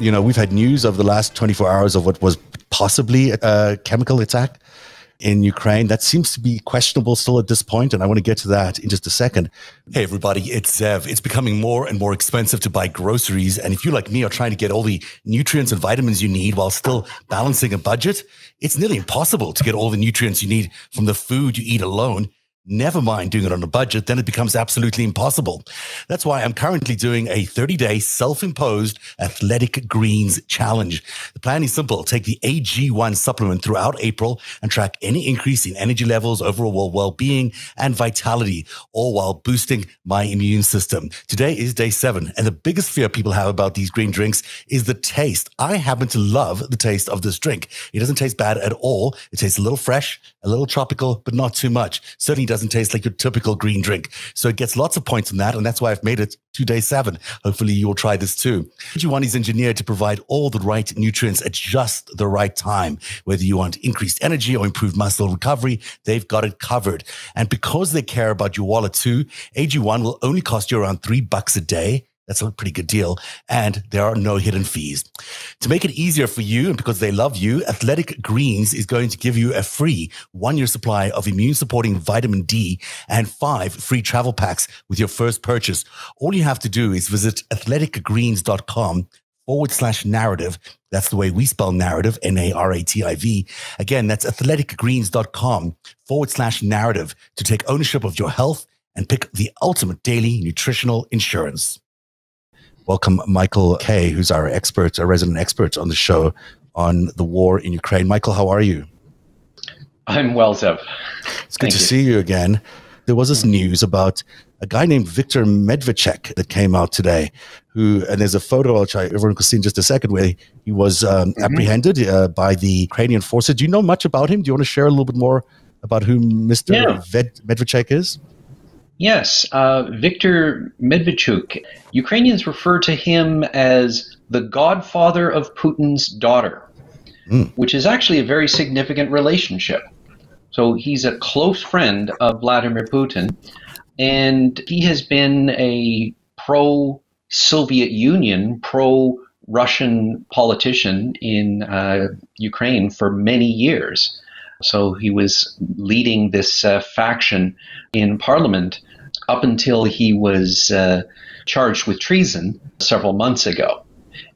You know, we've had news over the last 24 hours of what was possibly a chemical attack in Ukraine. That seems to be questionable still at this point, and I want to get to that in just a second. Hey, everybody, it's Zev. It's becoming more and more expensive to buy groceries. And if you, like me, are trying to get all the nutrients and vitamins you need while still balancing a budget, it's nearly impossible to get all the nutrients you need from the food you eat alone never mind doing it on a budget, then it becomes absolutely impossible. That's why I'm currently doing a 30 day self imposed athletic greens challenge. The plan is simple. Take the AG1 supplement throughout April and track any increase in energy levels, overall well being and vitality, all while boosting my immune system. Today is day seven. And the biggest fear people have about these green drinks is the taste. I happen to love the taste of this drink. It doesn't taste bad at all. It tastes a little fresh, a little tropical, but not too much. Certainly doesn't taste like your typical green drink. So it gets lots of points on that. And that's why I've made it to day seven. Hopefully you'll try this too. AG1 is engineered to provide all the right nutrients at just the right time. Whether you want increased energy or improved muscle recovery, they've got it covered. And because they care about your wallet too, AG1 will only cost you around three bucks a day that's a pretty good deal. And there are no hidden fees. To make it easier for you and because they love you, Athletic Greens is going to give you a free one year supply of immune supporting vitamin D and five free travel packs with your first purchase. All you have to do is visit athleticgreens.com forward slash narrative. That's the way we spell narrative, N A R A T I V. Again, that's athleticgreens.com forward slash narrative to take ownership of your health and pick the ultimate daily nutritional insurance welcome Michael Kay, who's our expert, our resident expert on the show on the war in Ukraine. Michael, how are you? I'm well, Zev. It's good Thank to you. see you again. There was this news about a guy named Viktor Medvedchuk that came out today, who, and there's a photo which I, everyone can see in just a second where he was um, mm-hmm. apprehended uh, by the Ukrainian forces. Do you know much about him? Do you want to share a little bit more about who Mr. Yeah. Medvedchuk is? Yes, uh, Viktor Medvedchuk. Ukrainians refer to him as the godfather of Putin's daughter, mm. which is actually a very significant relationship. So he's a close friend of Vladimir Putin, and he has been a pro Soviet Union, pro Russian politician in uh, Ukraine for many years. So he was leading this uh, faction in parliament up until he was uh, charged with treason several months ago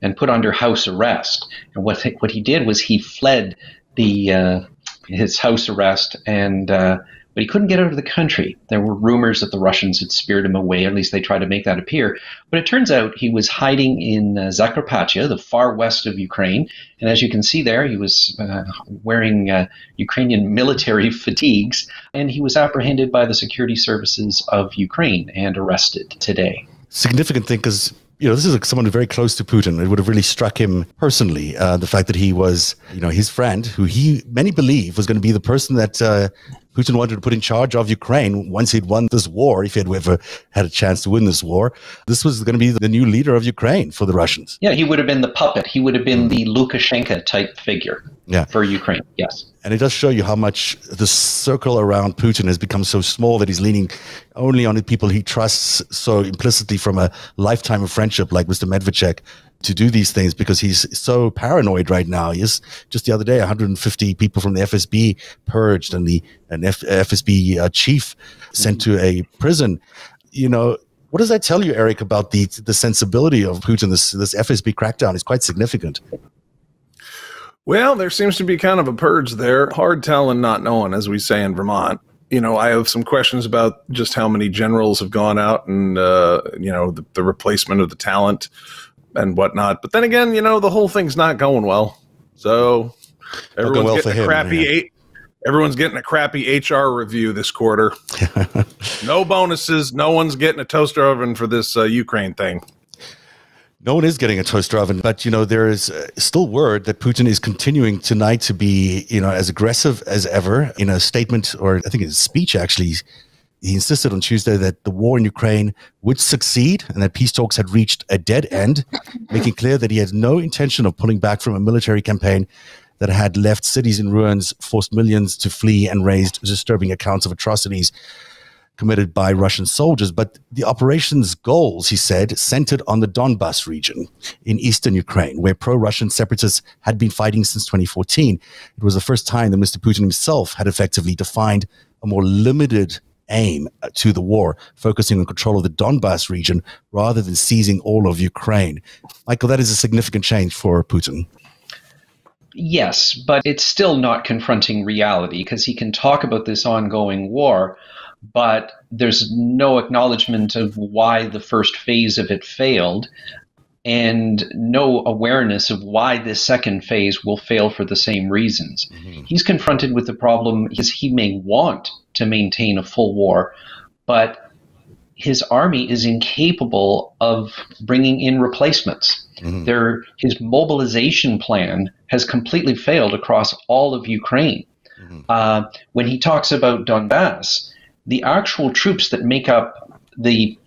and put under house arrest. And what what he did was he fled the uh, his house arrest and uh, but he couldn't get out of the country. There were rumors that the Russians had speared him away, at least they tried to make that appear. But it turns out he was hiding in uh, Zakarpattia, the far west of Ukraine. And as you can see there, he was uh, wearing uh, Ukrainian military fatigues, and he was apprehended by the security services of Ukraine and arrested today. Significant thing because you know, this is someone very close to Putin. It would have really struck him personally. Uh, the fact that he was, you know, his friend, who he many believe was going to be the person that uh, Putin wanted to put in charge of Ukraine once he'd won this war, if he had ever had a chance to win this war. This was going to be the new leader of Ukraine for the Russians. Yeah, he would have been the puppet. He would have been the Lukashenko type figure yeah. for Ukraine. Yes. And it does show you how much the circle around Putin has become so small that he's leaning only on the people he trusts so implicitly from a lifetime of friendship, like Mr. Medvedchuk, to do these things because he's so paranoid right now. He's just the other day, 150 people from the FSB purged and the an F, FSB uh, chief sent to a prison. You know, what does that tell you, Eric, about the the sensibility of Putin? This this FSB crackdown is quite significant. Well, there seems to be kind of a purge there. Hard telling, not knowing, as we say in Vermont. You know, I have some questions about just how many generals have gone out and, uh, you know, the, the replacement of the talent and whatnot. But then again, you know, the whole thing's not going well. So everyone's well getting a him, crappy yeah. eight. Everyone's getting a crappy HR review this quarter. no bonuses. No one's getting a toaster oven for this uh, Ukraine thing. No one is getting a toaster oven, but you know there is uh, still word that Putin is continuing tonight to be, you know, as aggressive as ever. In a statement, or I think in a speech, actually, he insisted on Tuesday that the war in Ukraine would succeed and that peace talks had reached a dead end, making clear that he had no intention of pulling back from a military campaign that had left cities in ruins, forced millions to flee, and raised disturbing accounts of atrocities. committed by Russian soldiers, but the operation's goals, he said, centered on the Donbas region in eastern Ukraine, where pro Russian separatists had been fighting since 2014. It was the first time that Mr. Putin himself had effectively defined a more limited aim uh, to the war, focusing on control of the Donbas region rather than seizing all of Ukraine. Michael, that is a significant change for Putin. Yes, but it's still not confronting reality because he can talk about this ongoing war, but there's no acknowledgement of why the first phase of it failed and no awareness of why this second phase will fail for the same reasons. Mm-hmm. He's confronted with the problem because he may want to maintain a full war, but his army is incapable of bringing in replacements. Mm-hmm. Their, his mobilization plan has completely failed across all of Ukraine. Mm-hmm. Uh, when he talks about Donbass, the actual troops that make up the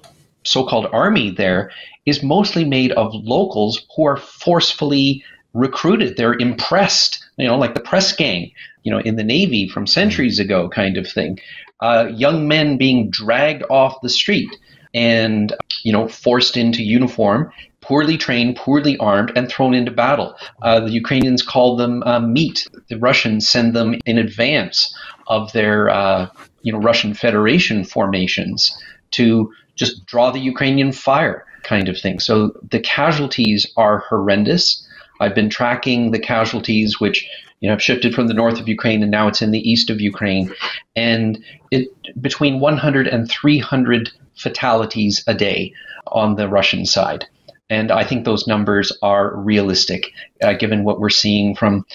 so-called army there is mostly made of locals who are forcefully recruited. They're impressed, you know, like the press gang, you know, in the Navy from centuries ago, kind of thing. Uh, young men being dragged off the street and, you know, forced into uniform, poorly trained, poorly armed, and thrown into battle. Uh, the Ukrainians call them uh, meat. The Russians send them in advance of their, uh, you know, Russian Federation formations to just draw the Ukrainian fire kind of thing. So the casualties are horrendous. I've been tracking the casualties, which you know have shifted from the north of Ukraine and now it's in the east of Ukraine, and it between 100 and 300 fatalities a day on the Russian side. And I think those numbers are realistic, uh, given what we're seeing from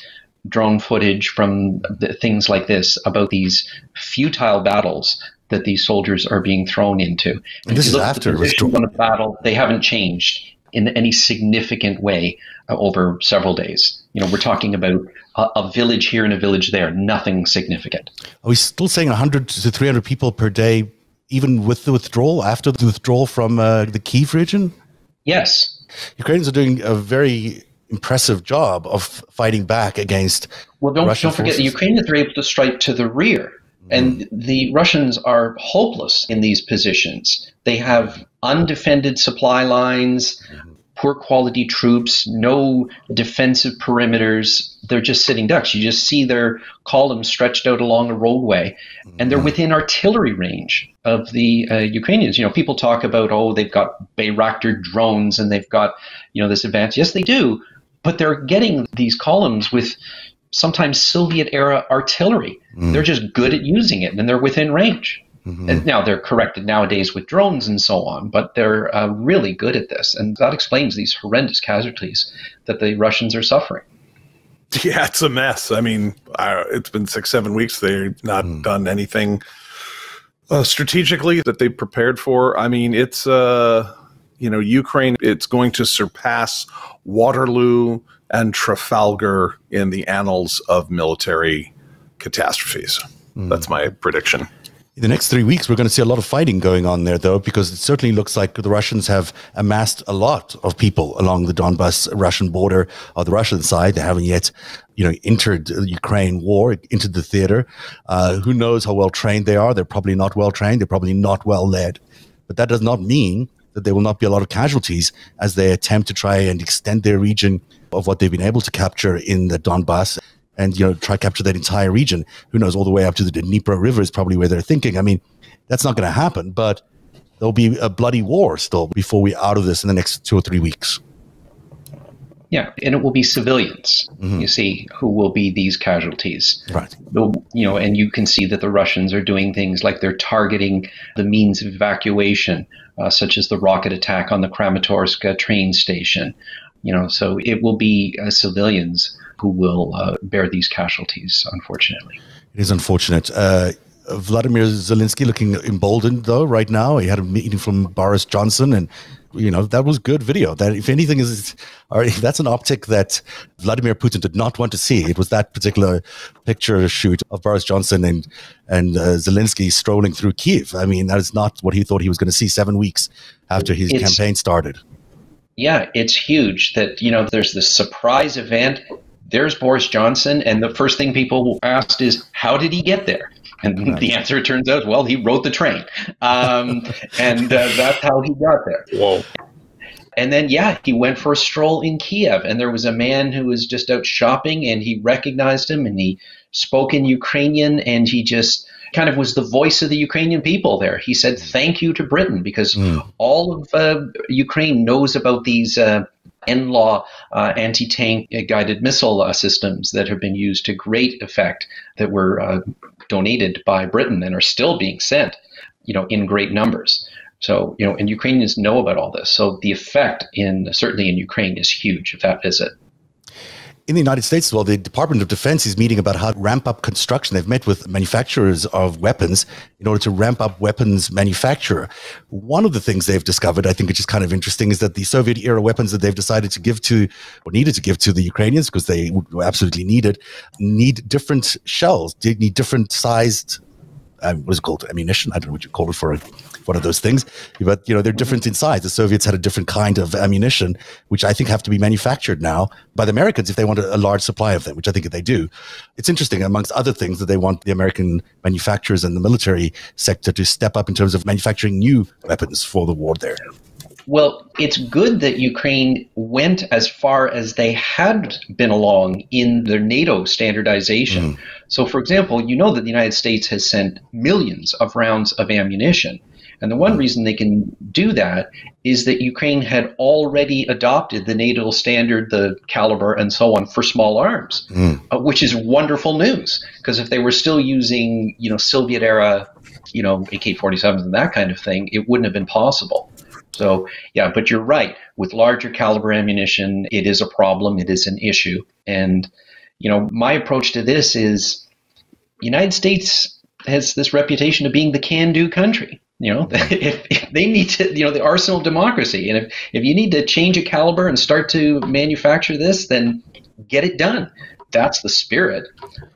drone footage, from things like this about these futile battles that these soldiers are being thrown into. And this is after the battle; they haven't changed in any significant way uh, over several days. You know, we're talking about a, a, village here and a village there, nothing significant. Are we still saying 100 to 300 people per day, even with the withdrawal, after the withdrawal from uh, the Kiev region? Yes. Ukrainians are doing a very impressive job of fighting back against. Well, don't, Russian don't forget, the Ukrainians are able to strike to the rear. And the Russians are hopeless in these positions. They have undefended supply lines, mm-hmm. poor quality troops, no defensive perimeters. They're just sitting ducks. You just see their columns stretched out along a roadway, and they're mm-hmm. within artillery range of the uh, Ukrainians. You know, people talk about, oh, they've got Bayraktar drones and they've got, you know, this advance. Yes, they do, but they're getting these columns with sometimes Soviet era artillery. Mm. They're just good at using it and they're within range. Mm-hmm. And now they're corrected nowadays with drones and so on, but they're uh, really good at this. And that explains these horrendous casualties that the Russians are suffering. Yeah, it's a mess. I mean, it's been six, seven weeks. They've not mm. done anything uh, strategically that they prepared for. I mean, it's, uh, you know, Ukraine, it's going to surpass Waterloo and Trafalgar in the annals of military catastrophes. Mm. That's my prediction. In the next three weeks, we're going to see a lot of fighting going on there, though, because it certainly looks like the Russians have amassed a lot of people along the Donbas Russian border on the Russian side. They haven't yet, you know, entered the Ukraine war, into the theater. Uh, who knows how well trained they are? They're probably not well trained. They're probably not well led. But that does not mean that there will not be a lot of casualties as they attempt to try and extend their region of what they've been able to capture in the Donbass and you know try capture that entire region. Who knows, all the way up to the Dnipro River is probably where they're thinking. I mean, that's not going to happen, but there'll be a bloody war still before we're out of this in the next two or three weeks. Yeah, and it will be civilians, mm-hmm. you see, who will be these casualties. Right. You know, and you can see that the Russians are doing things like they're targeting the means of evacuation, uh, such as the rocket attack on the Kramatorsk uh, train station. You know, so it will be uh, civilians who will uh, bear these casualties, unfortunately. It is unfortunate. Vladimir Zelensky looking emboldened though right now. He had a meeting from Boris Johnson, and you know that was good video. That if anything is, or if that's an optic that Vladimir Putin did not want to see. It was that particular picture shoot of Boris Johnson and and uh, Zelensky strolling through Kiev. I mean, that is not what he thought he was going to see seven weeks after his it's, campaign started. Yeah, it's huge that you know there's this surprise event there's Boris Johnson. And the first thing people asked is, how did he get there? And right. the answer, turns out, well, he rode the train. Um, and uh, that's how he got there. Whoa. And then, yeah, he went for a stroll in Kiev, and there was a man who was just out shopping, and he recognized him, and he spoke in Ukrainian, and he just kind of was the voice of the Ukrainian people there. He said thank you to Britain because mm. all of uh, Ukraine knows about these uh, NLAW uh, anti-tank guided missile uh, systems that have been used to great effect that were uh, donated by Britain and are still being sent, you know, in great numbers. So, you know, and Ukrainians know about all this. So the effect in certainly in Ukraine is huge if that visit. In the United States as well, the Department of Defense is meeting about how to ramp up construction. They've met with manufacturers of weapons in order to ramp up weapons manufacture. One of the things they've discovered, I think, which is kind of interesting, is that the Soviet era weapons that they've decided to give to or needed to give to the Ukrainians because they absolutely need it, need different shells, they need different sized um, what is it called ammunition? I don't know what you call it for one of those things, but you know they're different in size. The Soviets had a different kind of ammunition, which I think have to be manufactured now by the Americans if they want a, a large supply of them, which I think they do. It's interesting, amongst other things, that they want the American manufacturers and the military sector to step up in terms of manufacturing new weapons for the war there. Well, it's good that Ukraine went as far as they had been along in their NATO standardization. Mm. So, for example, you know that the United States has sent millions of rounds of ammunition. And the one reason they can do that is that Ukraine had already adopted the NATO standard, the caliber, and so on for small arms, mm. uh, which is wonderful news. Because if they were still using, you know, Soviet era, you know, AK-47s and that kind of thing, it wouldn't have been possible. So, yeah, but you're right. With larger caliber ammunition, it is a problem. It is an issue. And, you know, my approach to this is United States has this reputation of being the can-do country. You know, if, if, they need to, you know, the arsenal of democracy. And if, if you need to change a caliber and start to manufacture this, then get it done. That's the spirit.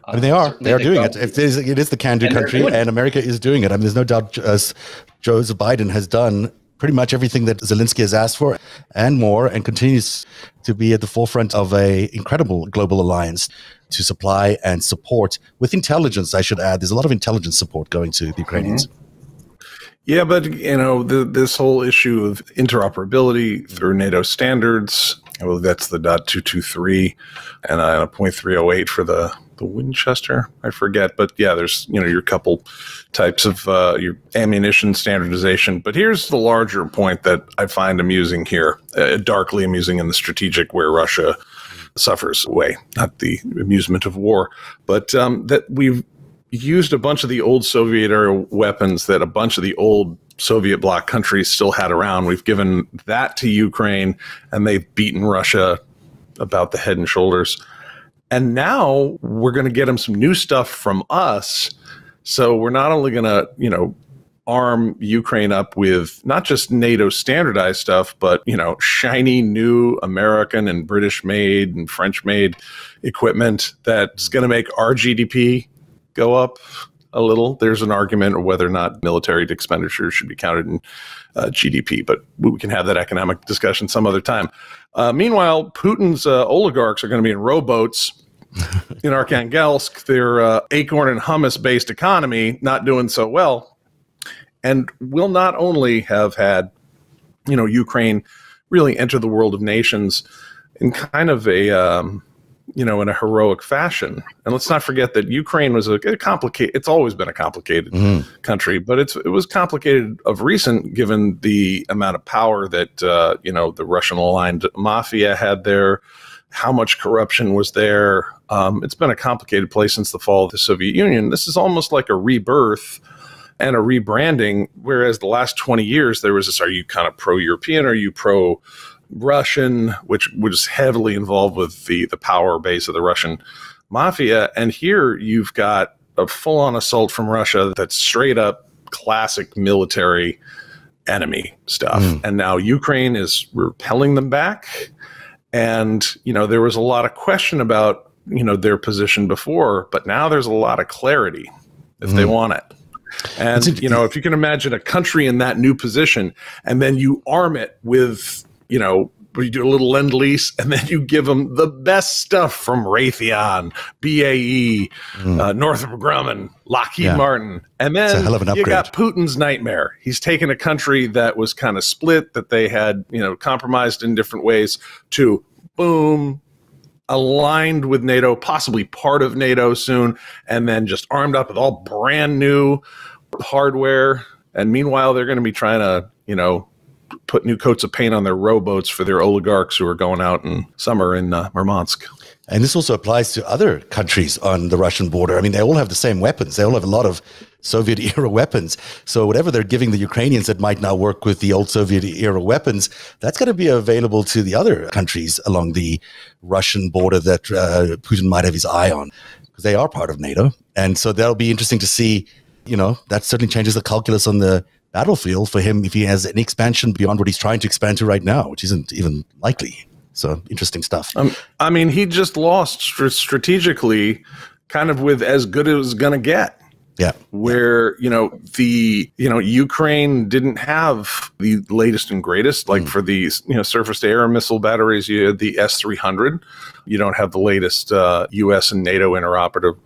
I mean, they are. They are doing it. If it is, it is the can-do country, and America is doing it. I mean, there's no doubt. As uh, Joseph Biden has done pretty much everything that Zelensky has asked for and more, and continues to be at the forefront of a incredible global alliance to supply and support with intelligence. I should add, there's a lot of intelligence support going to the Ukrainians. Mm-hmm. Yeah, but you know the, this whole issue of interoperability through NATO standards. Well, that's the dot two two three, and a point three oh eight for the the Winchester. I forget, but yeah, there's you know your couple types of uh, your ammunition standardization. But here's the larger point that I find amusing here, uh, darkly amusing in the strategic where Russia suffers away, not the amusement of war, but um, that we've used a bunch of the old Soviet era weapons that a bunch of the old Soviet bloc countries still had around. We've given that to Ukraine, and they've beaten Russia about the head and shoulders. And now we're going to get them some new stuff from us. So we're not only going to, you know, arm Ukraine up with not just NATO standardized stuff, but, you know, shiny new American and British made and French made equipment that's going to make our GDP go up a little. There's an argument of whether or not military expenditures should be counted in uh, GDP, but we can have that economic discussion some other time. Uh, meanwhile, Putin's uh, oligarchs are going to be in rowboats in Arkhangelsk. Their uh, acorn and hummus based economy not doing so well, and will not only have had, you know, Ukraine really enter the world of nations in kind of a um, you know, in a heroic fashion. And let's not forget that Ukraine was a, a complicated. It's always been a complicated mm-hmm. country, but it's it was complicated of recent, given the amount of power that uh, you know the Russian aligned mafia had there, how much corruption was there. Um, it's been a complicated place since the fall of the Soviet Union. This is almost like a rebirth and a rebranding. Whereas the last twenty years, there was this: Are you kind of pro European? Are you pro Russian, which was heavily involved with the the power base of the Russian mafia. And here you've got a full on assault from Russia that's straight up classic military enemy stuff. Mm. And now Ukraine is repelling them back. And, you know, there was a lot of question about, you know, their position before, but now there's a lot of clarity if mm. they want it. And, you know, if you can imagine a country in that new position and then you arm it with you know, you do a little lend lease, and then you give them the best stuff from Raytheon, BAE, mm. uh, Northrop Grumman, Lockheed yeah. Martin, and then an you got Putin's nightmare. He's taken a country that was kind of split, that they had you know compromised in different ways, to boom, aligned with NATO, possibly part of NATO soon, and then just armed up with all brand new hardware. And meanwhile, they're going to be trying to, you know, put new coats of paint on their rowboats for their oligarchs who are going out in summer in uh, Murmansk. And this also applies to other countries on the Russian border. I mean, they all have the same weapons. They all have a lot of Soviet era weapons. So whatever they're giving the Ukrainians that might now work with the old Soviet era weapons, that's going to be available to the other countries along the Russian border that uh, Putin might have his eye on because they are part of NATO. And so that'll be interesting to see. You know, that certainly changes the calculus on the battlefield for him if he has any expansion beyond what he's trying to expand to right now, which isn't even likely. So interesting stuff. Um, I mean, he just lost strategically, kind of with as good as it was going to get. Yeah. Where, you know, the, you know, Ukraine didn't have the latest and greatest, like mm. for these, you know, surface to air missile batteries, you had the S 300. You don't have the latest uh, US and NATO interoperative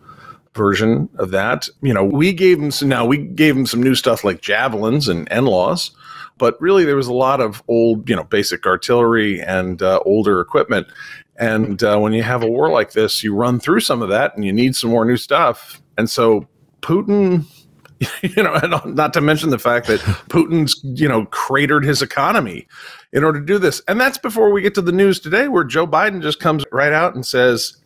version of that. You know, we gave them some, now we gave them some new stuff like javelins and NLAWs but really there was a lot of old, you know, basic artillery and uh, older equipment. And uh, when you have a war like this, you run through some of that and you need some more new stuff. And so Putin, you know, and not to mention the fact that Putin's, you know, cratered his economy in order to do this. And that's before we get to the news today where Joe Biden just comes right out and says,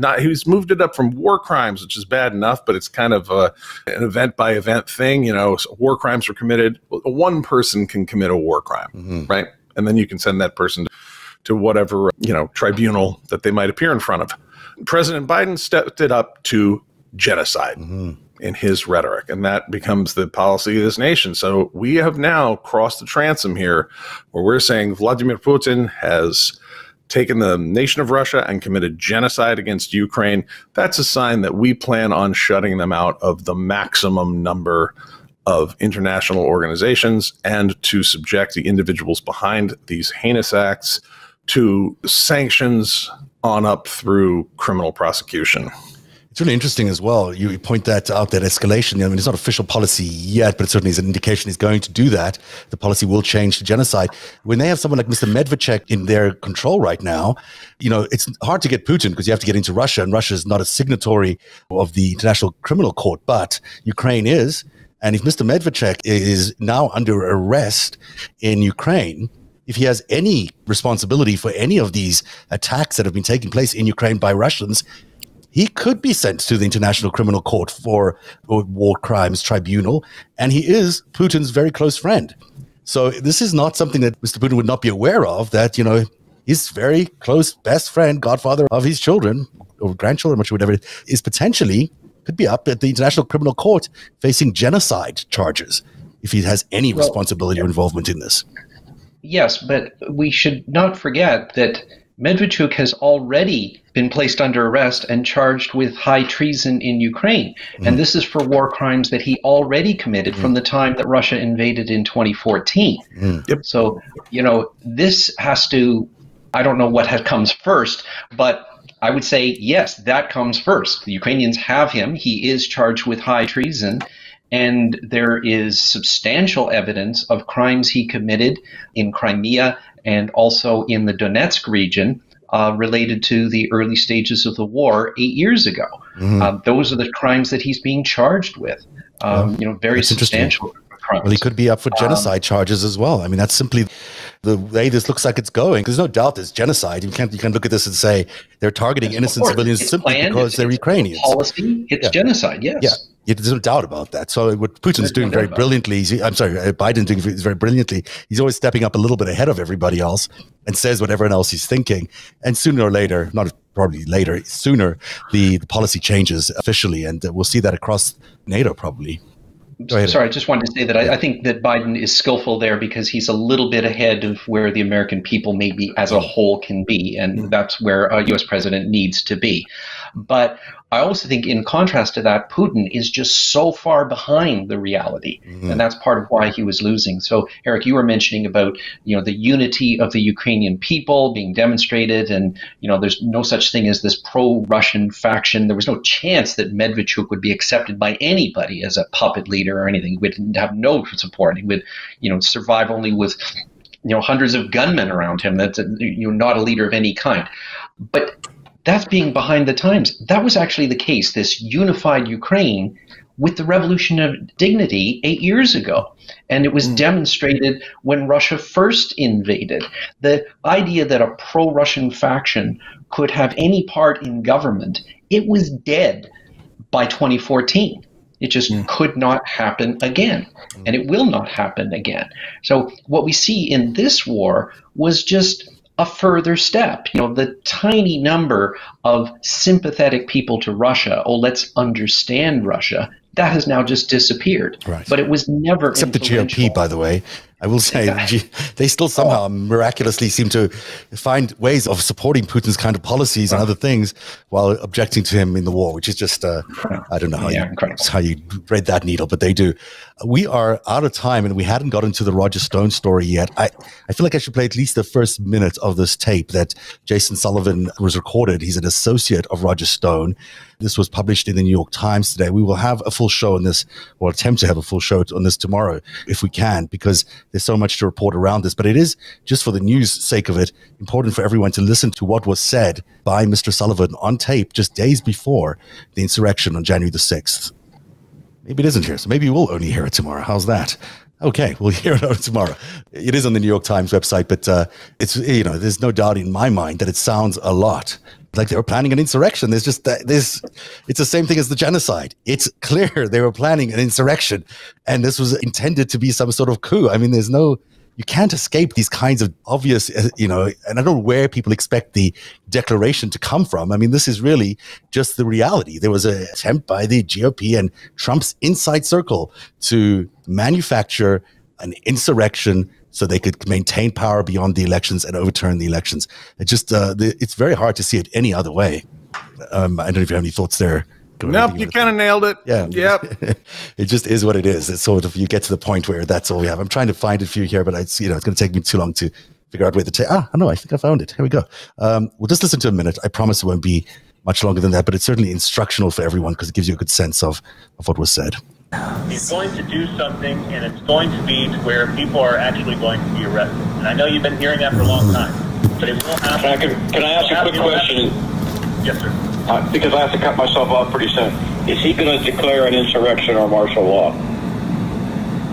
not he's moved it up from war crimes, which is bad enough, but it's kind of a, an event by event thing. You know, so war crimes were committed. One person can commit a war crime, mm-hmm. right? And then you can send that person to, to whatever you know tribunal that they might appear in front of. President Biden stepped it up to genocide. Mm-hmm in his rhetoric, and that becomes the policy of this nation. So we have now crossed the transom here, where we're saying Vladimir Putin has taken the nation of Russia and committed genocide against Ukraine, that's a sign that we plan on shutting them out of the maximum number of international organizations and to subject the individuals behind these heinous acts to sanctions on up through criminal prosecution. Really interesting as well. You point that out, that escalation. I mean, it's not official policy yet, but it certainly is an indication he's going to do that. The policy will change to genocide. When they have someone like Mr. Medvedchuk in their control right now, you know, it's hard to get Putin because you have to get into Russia, and Russia is not a signatory of the International Criminal Court, but Ukraine is. And if Mr. Medvedchuk is now under arrest in Ukraine, if he has any responsibility for any of these attacks that have been taking place in Ukraine by Russians, he could be sent to the International Criminal Court for War Crimes Tribunal, and he is Putin's very close friend. So this is not something that Mr. Putin would not be aware of. That you know his very close best friend, godfather of his children or grandchildren, much whatever, is potentially could be up at the International Criminal Court facing genocide charges if he has any well, responsibility or involvement in this. Yes, but we should not forget that Medvedchuk has already been placed under arrest and charged with high treason in Ukraine. Mm-hmm. And this is for war crimes that he already committed mm-hmm. from the time that Russia invaded in 2014. Mm-hmm. Yep. So, you know, this has to, I don't know what comes first, but I would say, yes, that comes first. The Ukrainians have him. He is charged with high treason. And there is substantial evidence of crimes he committed in Crimea and also in the Donetsk region uh, related to the early stages of the war eight years ago. Mm-hmm. Uh, those are the crimes that he's being charged with. Um, you know, very substantial. Crimes. Well, he could be up for genocide um, charges as well. I mean, that's simply the way this looks like it's going. There's no doubt there's genocide. You can't you can look at this and say they're targeting innocent civilians it's simply planned, because they're Ukrainians. Policy, it's yeah. genocide. Yes. Yeah. Yeah, there's no doubt about that. So what Putin's doing very brilliantly, I'm sorry, uh, Biden doing very brilliantly. He's always stepping up a little bit ahead of everybody else and says what everyone else is thinking. And sooner or later, not probably later, sooner, the, the policy changes officially, and uh, we'll see that across NATO probably. Sorry, I just wanted to say that I, I, think that Biden is skillful there because he's a little bit ahead of where the American people maybe as a whole can be, and mm-hmm. that's where a U.S. president needs to be. But I also think, in contrast to that, Putin is just so far behind the reality, mm-hmm. and that's part of why he was losing. So, Eric, you were mentioning about you know the unity of the Ukrainian people being demonstrated, and you know there's no such thing as this pro-Russian faction. There was no chance that Medvedchuk would be accepted by anybody as a puppet leader or anything. He would have no support. He would you know survive only with you know hundreds of gunmen around him. That's a, you know not a leader of any kind. But that's being behind the times. That was actually the case. This unified Ukraine with the Revolution of Dignity eight years ago. And it was mm. demonstrated when Russia first invaded. The idea that a pro Russian faction could have any part in government, it was dead by 2014. It just mm. could not happen again. And it will not happen again. So, what we see in this war was just a further step. You know, the tiny number of sympathetic people to Russia, oh, let's understand Russia, that has now just disappeared. Right. But it was never except the GOP, by the way. I will say they still somehow miraculously seem to find ways of supporting Putin's kind of policies and other things while objecting to him in the war, which is just uh, I don't know how, yeah, you, how you read that needle, but they do. We are out of time, and we hadn't gotten to the Roger Stone story yet. I I feel like I should play at least the first minute of this tape that Jason Sullivan was recorded. He's an associate of Roger Stone. This was published in the New York Times today. We will have a full show on this, or attempt to have a full show on this tomorrow if we can, because there's so much to report around this. But it is, just for the news sake of it, important for everyone to listen to what was said by Mr. Sullivan on tape just days before the insurrection on January the 6th. Maybe it isn't here, so maybe we'll only hear it tomorrow. How's that? Okay, we'll hear it tomorrow. It is on the New York Times website, but uh, it's you know there's no doubt in my mind that it sounds a lot like they were planning an insurrection. There's just that this. It's the same thing as the genocide. It's clear they were planning an insurrection, and this was intended to be some sort of coup. I mean, there's no. You can't escape these kinds of obvious, uh, you know, and I don't know where people expect the declaration to come from. I mean, this is really just the reality. There was an attempt by the GOP and Trump's inside circle to manufacture an insurrection so they could maintain power beyond the elections and overturn the elections. It just uh, the, it's very hard to see it any other way. Um, I don't know if you have any thoughts there. Nope, you kind of nailed it. Yeah. Yep. it just is what it is. It's sort of you get to the point where that's all we have. I'm trying to find a few here, but it's you know it's going to take me too long to figure out where to take. Ah, I know. I think I found it. Here we go. Um, we'll just listen to a minute. I promise it won't be much longer than that, but it's certainly instructional for everyone because it gives you a good sense of of what was said. He's going to do something, and it's going to be to where people are actually going to be arrested. And I know you've been hearing that for a long time, but it will happen. Can I, can, can I ask a quick question? Yes, sir. Uh, because I have to cut myself off pretty soon. Is he going to declare an insurrection or martial law?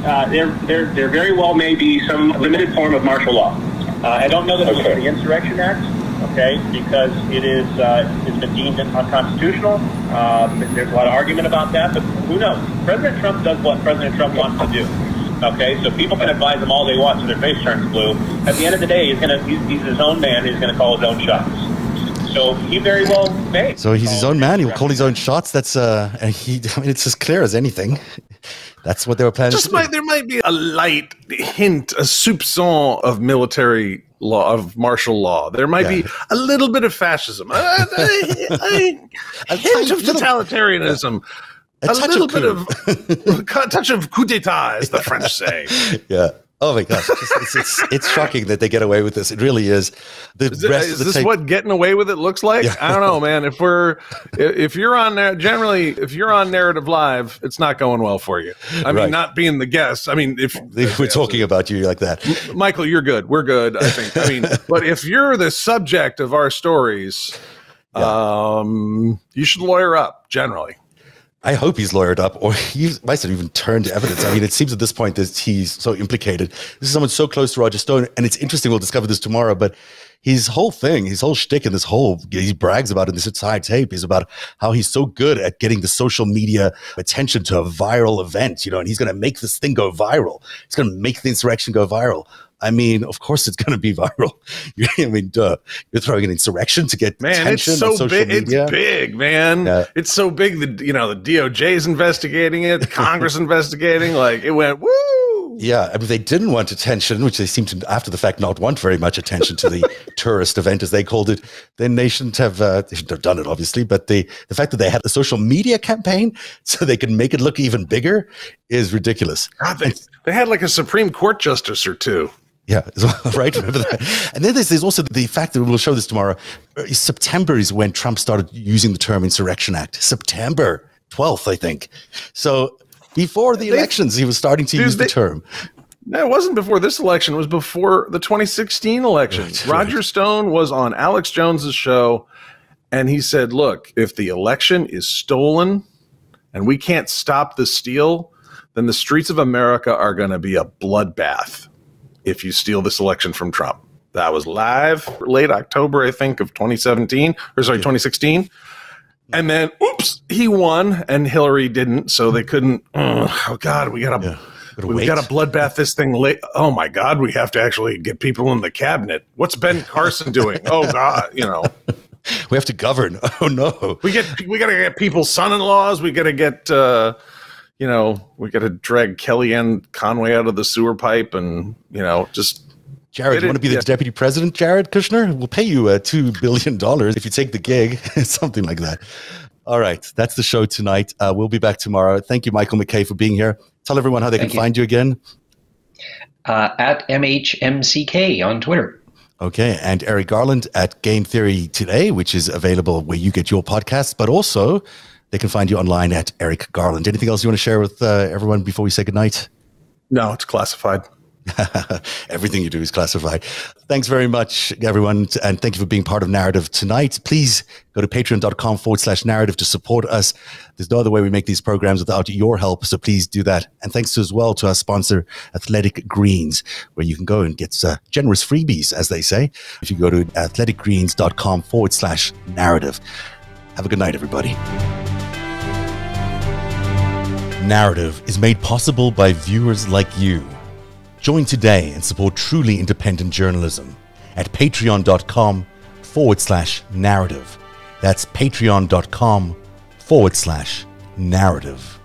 Uh, there, there, there very well may be some limited form of martial law. Uh, I don't know that okay. it's the Insurrection Act okay, because it is uh, it's been deemed unconstitutional. Um, there's a lot of argument about that, but who knows? President Trump does what President Trump wants to do. Okay, so people can advise him all they want so their face turns blue. At the end of the day, he's gonna he's, he's his own man. He's gonna call his own shots. So he very well may. So he's his own man. He'll call his own shots. That's uh, and he. I mean, it's as clear as anything. That's what they were planning. Just might, there might be a light hint, a soupçon of military law of martial law. There might yeah. be a little bit of fascism, a, a, a, a hint of totalitarianism. A, little bit of a touch of coup d'état, as the French say. yeah. Oh my gosh, it's, it's, it's, it's, shocking that they get away with this. It really is. The is, it, is this tape- what getting away with it looks like? Yeah. I don't know, man. If we're if you're on there, generally, if you're on Narativ live, it's not going well for you. I mean, not being the guest. I mean, if, if we're talking about you like that, Michael, you're good. We're good. I think. I mean, but if you're the subject of our stories, yeah. um, you should lawyer up generally. I hope he's lawyered up, or he might have even turned to evidence. I mean, it seems at this point that he's so implicated. This is someone so close to Roger Stone, and it's interesting. We'll discover this tomorrow, but his whole thing, his whole shtick, and this whole he brags about in this entire tape is about how he's so good at getting the social media attention to a viral event, you know, and he's going to make this thing go viral. He's going to make the insurrection go viral. I mean, of course, it's going to be viral. I mean, duh. You're throwing an insurrection to get man. It's so big. Media. It's big, man. It's so big that you know the DOJ is investigating it, Congress investigating. Like it went woo. Yeah, I mean, they didn't want attention, which they seem to, after the fact, not want very much attention to the tourist event, as they called it. Then they shouldn't have, uh, they shouldn't have done it, obviously. But the the fact that they had a social media campaign so they can make it look even bigger is ridiculous. God, they, they had like a Supreme Court justice or two. Yeah, right. Remember that. And then there's, there's also the fact that we'll show this tomorrow. Uh, September is when Trump started using the term Insurrection Act. September 12th, I think. So before the they, elections, he was starting to use they, the term. No, it wasn't before this election. It was before the 2016 election. Right, Roger right. Stone was on Alex Jones's show, and he said, "Look, if the election is stolen, and we can't stop the steal, then the streets of America are going to be a bloodbath." If you steal this election from Trump. That was live late October, I think, of 2017 or sorry, 2016. And then, oops, he won and Hillary didn't, so they couldn't. Oh God, we gotta. Yeah. We got to bloodbath this thing late. Oh my God, we have to actually get people in the cabinet. What's Ben Carson doing? oh God, you know. We have to govern. Oh no. We get we got to get people's son-in-laws. We got to get uh, you know, we got to drag Kellyanne Conway out of the sewer pipe and, you know, just. Jared, you want to be the yeah. deputy president, Jared Kushner? We'll pay you uh, $2 billion if you take the gig, something like that. All right. That's the show tonight. Uh, we'll be back tomorrow. Thank you, Michael Mackay, for being here. Tell everyone how they Thank can you. find you again. Uh, at MHMCK on Twitter. Okay. And Eric Garland at Game Theory Today, which is available where you get your podcasts, but also they can find you online at Eric Garland. Anything else you want to share with uh, everyone before we say goodnight? No, it's classified. Everything you do is classified. Thanks very much, everyone. And thank you for being part of Narativ tonight. Please go to patreon.com forward slash narrative to support us. There's no other way we make these programs without your help. So please do that. And thanks to, as well to our sponsor, Athletic Greens, where you can go and get uh, generous freebies, as they say. If you go to athleticgreens.com forward slash narrative. Have a good night, everybody. Narativ is made possible by viewers like you. Join today and support truly independent journalism at patreon.com forward slash narrative. That's patreon.com forward slash narrative.